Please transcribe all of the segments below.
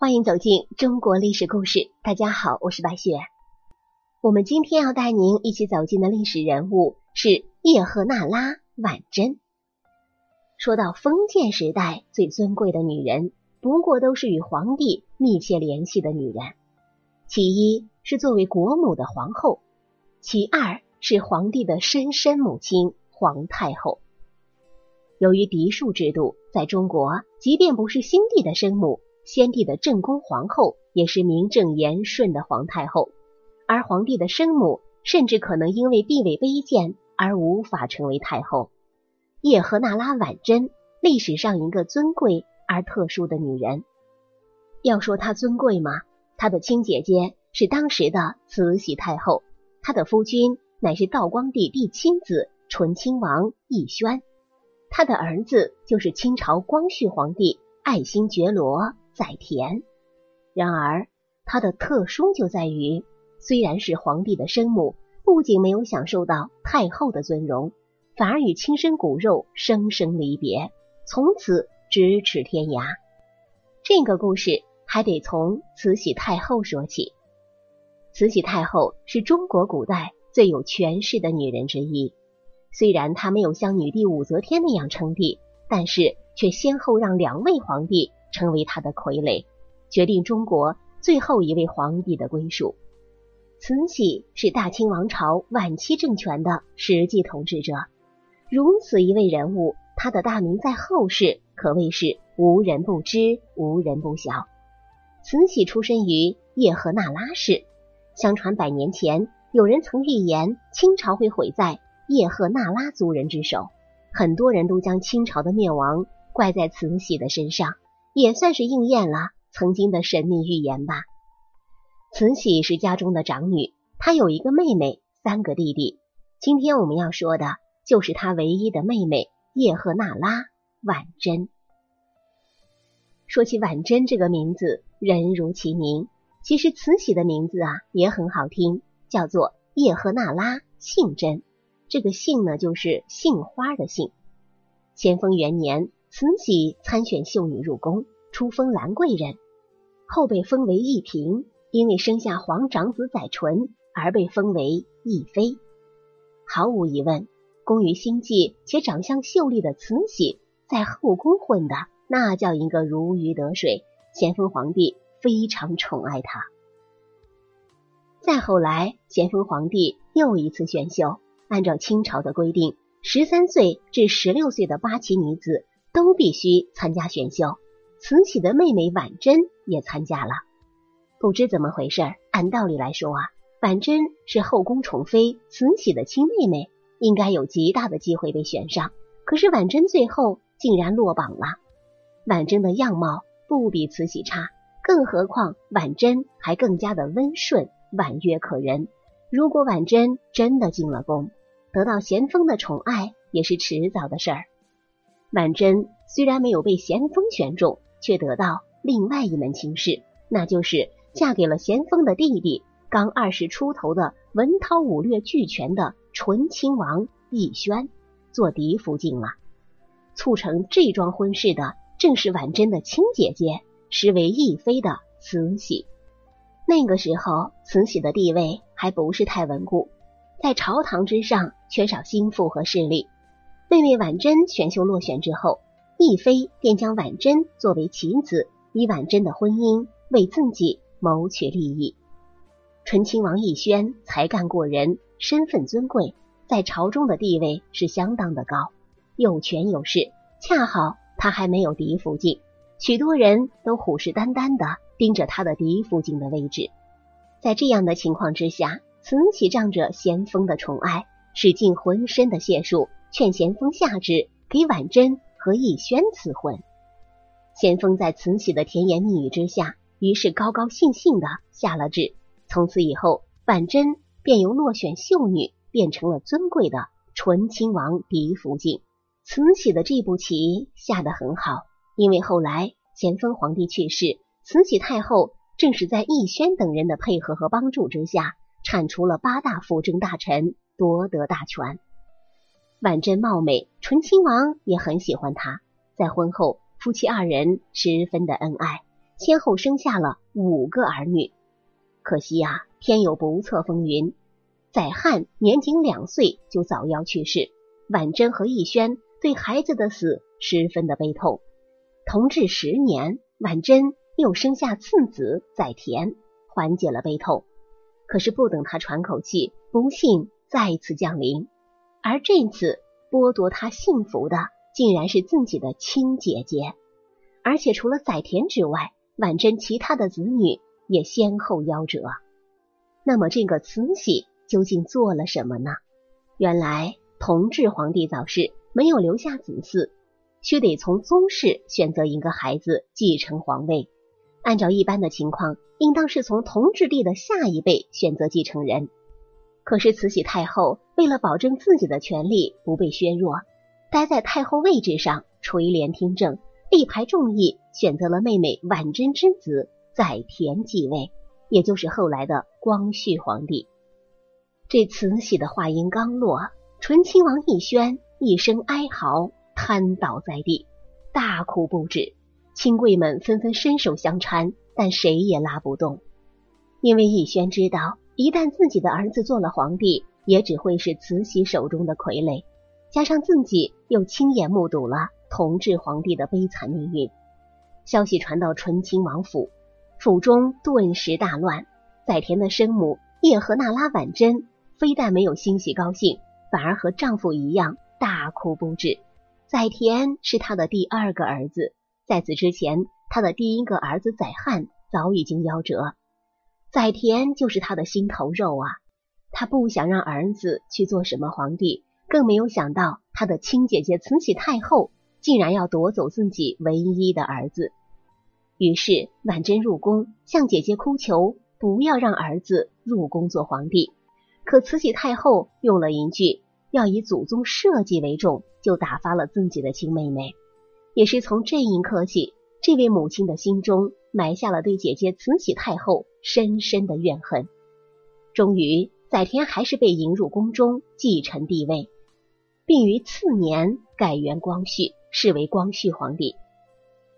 欢迎走进中国历史故事。大家好，我是白雪。我们今天要带您一起走进的历史人物是叶赫那拉·婉珍。说到封建时代最尊贵的女人，不过都是与皇帝密切联系的女人。其一是作为国母的皇后，其二是皇帝的深深母亲皇太后。由于嫡庶制度，在中国，即便不是新帝的生母，先帝的正宫皇后也是名正言顺的皇太后，而皇帝的生母甚至可能因为地位卑贱而无法成为太后。叶赫那拉·婉珍，历史上一个尊贵而特殊的女人。要说她尊贵吗？她的亲姐姐是当时的慈禧太后，她的夫君乃是道光帝第七子醇亲王奕轩。他的儿子就是清朝光绪皇帝爱新觉罗载田。然而，他的特殊就在于，虽然是皇帝的生母，不仅没有享受到太后的尊荣，反而与亲生骨肉生生离别，从此咫尺天涯。这个故事还得从慈禧太后说起。慈禧太后是中国古代最有权势的女人之一。虽然她没有像女帝武则天那样称帝，但是却先后让两位皇帝成为他的傀儡，决定中国最后一位皇帝的归属。慈禧是大清王朝晚期政权的实际统治者，如此一位人物，他的大名在后世可谓是无人不知，无人不晓。慈禧出身于叶赫那拉氏，相传百年前有人曾预言清朝会毁在。叶赫那拉族人之手，很多人都将清朝的灭亡怪在慈禧的身上，也算是应验了曾经的神秘预言吧。慈禧是家中的长女，她有一个妹妹，三个弟弟。今天我们要说的就是她唯一的妹妹叶赫那拉婉珍。说起婉珍这个名字，人如其名，其实慈禧的名字啊也很好听，叫做叶赫那拉幸珍。这个姓呢，就是杏花的杏。咸丰元年，慈禧参选秀女入宫，初封兰贵人，后被封为懿嫔。因为生下皇长子载淳，而被封为懿妃。毫无疑问，工于心计且长相秀丽的慈禧，在后宫混的那叫一个如鱼得水。咸丰皇帝非常宠爱她。再后来，咸丰皇帝又一次选秀。按照清朝的规定，十三岁至十六岁的八旗女子都必须参加选秀。慈禧的妹妹婉珍也参加了。不知怎么回事，按道理来说啊，婉珍是后宫宠妃，慈禧的亲妹妹，应该有极大的机会被选上。可是婉珍最后竟然落榜了。婉珍的样貌不比慈禧差，更何况婉珍还更加的温顺，婉约可人。如果婉珍真的进了宫，得到咸丰的宠爱也是迟早的事儿。婉珍虽然没有被咸丰选中，却得到另外一门亲事，那就是嫁给了咸丰的弟弟，刚二十出头的文韬武略俱全的醇亲王奕轩做嫡福晋了。促成这桩婚事的正是婉珍的亲姐姐，实为义妃的慈禧。那个时候，慈禧的地位还不是太稳固。在朝堂之上缺少心腹和势力，妹妹婉珍选秀落选之后，懿妃便将婉珍作为棋子，以婉珍的婚姻为自己谋取利益。醇亲王奕轩才干过人，身份尊贵，在朝中的地位是相当的高，有权有势。恰好他还没有嫡福晋，许多人都虎视眈眈的盯着他的嫡福晋的位置。在这样的情况之下。慈禧仗着咸丰的宠爱，使尽浑身的解数劝咸丰下旨给婉珍和奕轩赐婚。咸丰在慈禧的甜言蜜语之下，于是高高兴兴的下了旨。从此以后，婉珍便由落选秀女变成了尊贵的醇亲王嫡福晋。慈禧的这步棋下得很好，因为后来咸丰皇帝去世，慈禧太后正是在奕轩等人的配合和帮助之下。铲除了八大辅政大臣，夺得大权。婉珍貌美，醇亲王也很喜欢她。在婚后，夫妻二人十分的恩爱。先后生下了五个儿女。可惜呀，天有不测风云，载汉年仅两岁就早夭去世。婉珍和逸轩对孩子的死十分的悲痛。同治十年，婉珍又生下次子载田，缓解了悲痛。可是不等他喘口气，不幸再次降临。而这次剥夺他幸福的，竟然是自己的亲姐姐。而且除了载田之外，婉珍其他的子女也先后夭折。那么这个慈禧究竟做了什么呢？原来同治皇帝早逝，没有留下子嗣，须得从宗室选择一个孩子继承皇位。按照一般的情况，应当是从同治帝的下一辈选择继承人。可是慈禧太后为了保证自己的权利不被削弱，待在太后位置上垂帘听政。力排众议，选择了妹妹婉珍之子载湉继位，也就是后来的光绪皇帝。这慈禧的话音刚落，醇亲王奕轩一声哀嚎，瘫倒在地，大哭不止。亲贵们纷纷伸手相搀，但谁也拉不动，因为奕轩知道，一旦自己的儿子做了皇帝，也只会是慈禧手中的傀儡，加上自己又亲眼目睹了。同治皇帝的悲惨命运，消息传到醇亲王府，府中顿时大乱。载田的生母叶赫那拉婉珍非但没有欣喜高兴，反而和丈夫一样大哭不止。载田是他的第二个儿子，在此之前，他的第一个儿子载汉早已经夭折。载田就是他的心头肉啊！他不想让儿子去做什么皇帝，更没有想到他的亲姐姐慈禧太后。竟然要夺走自己唯一的儿子，于是婉珍入宫向姐姐哭求，不要让儿子入宫做皇帝。可慈禧太后用了一句“要以祖宗社稷为重”，就打发了自己的亲妹妹。也是从这一刻起，这位母亲的心中埋下了对姐姐慈禧太后深深的怨恨。终于，载田还是被迎入宫中继承帝位，并于次年改元光绪。视为光绪皇帝，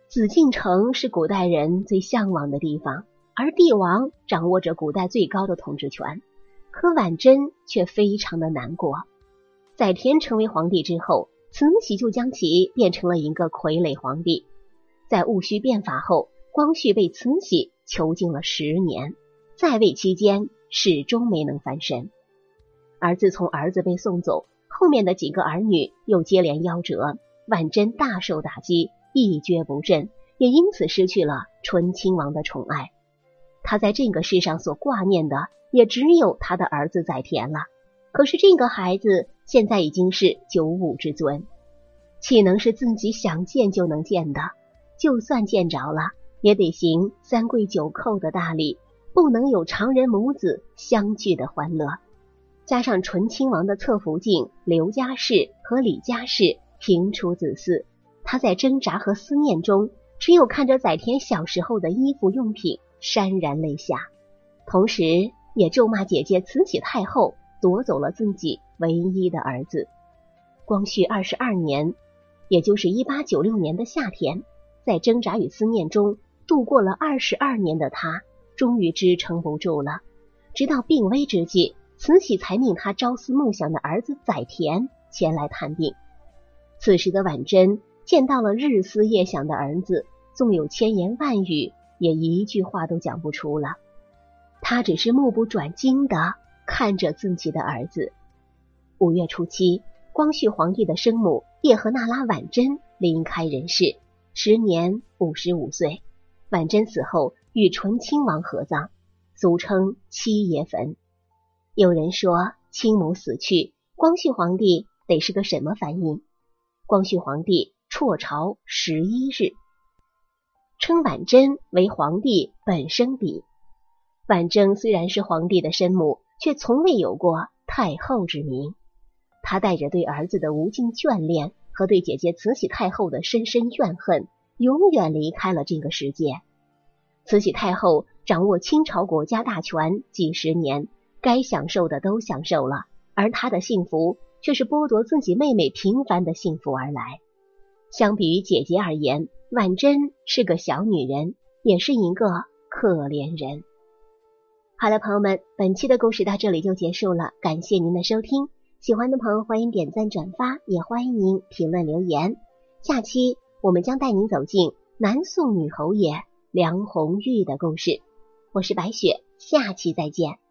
紫禁城是古代人最向往的地方，而帝王掌握着古代最高的统治权。可婉珍却非常的难过。载田成为皇帝之后，慈禧就将其变成了一个傀儡皇帝。在戊戌变法后，光绪被慈禧囚禁了十年，在位期间始终没能翻身。而自从儿子被送走，后面的几个儿女又接连夭折。婉珍大受打击，一蹶不振，也因此失去了醇亲王的宠爱。他在这个世上所挂念的，也只有他的儿子载田了。可是这个孩子现在已经是九五之尊，岂能是自己想见就能见的？就算见着了，也得行三跪九叩的大礼，不能有常人母子相聚的欢乐。加上醇亲王的侧福晋刘家氏和李家氏。平出子嗣，他在挣扎和思念中，只有看着载田小时候的衣服用品，潸然泪下，同时也咒骂姐姐慈禧太后夺走了自己唯一的儿子。光绪二十二年，也就是一八九六年的夏天，在挣扎与思念中度过了二十二年的他，终于支撑不住了。直到病危之际，慈禧才命他朝思暮想的儿子载湉前来探病。此时的婉珍见到了日思夜想的儿子，纵有千言万语，也一句话都讲不出了。他只是目不转睛的看着自己的儿子。五月初七，光绪皇帝的生母叶赫那拉婉珍离开人世，时年五十五岁。婉珍死后与醇亲王合葬，俗称七爷坟。有人说，亲母死去，光绪皇帝得是个什么反应？光绪皇帝辍朝十一日，称婉珍为皇帝本生嫡。婉珍虽然是皇帝的生母，却从未有过太后之名。她带着对儿子的无尽眷恋和对姐姐慈禧太后的深深怨恨，永远离开了这个世界。慈禧太后掌握清朝国家大权几十年，该享受的都享受了，而她的幸福。却是剥夺自己妹妹平凡的幸福而来。相比于姐姐而言，婉珍是个小女人，也是一个可怜人。好了，朋友们，本期的故事到这里就结束了，感谢您的收听。喜欢的朋友欢迎点赞转发，也欢迎您评论留言。下期我们将带您走进南宋女侯爷梁红玉的故事。我是白雪，下期再见。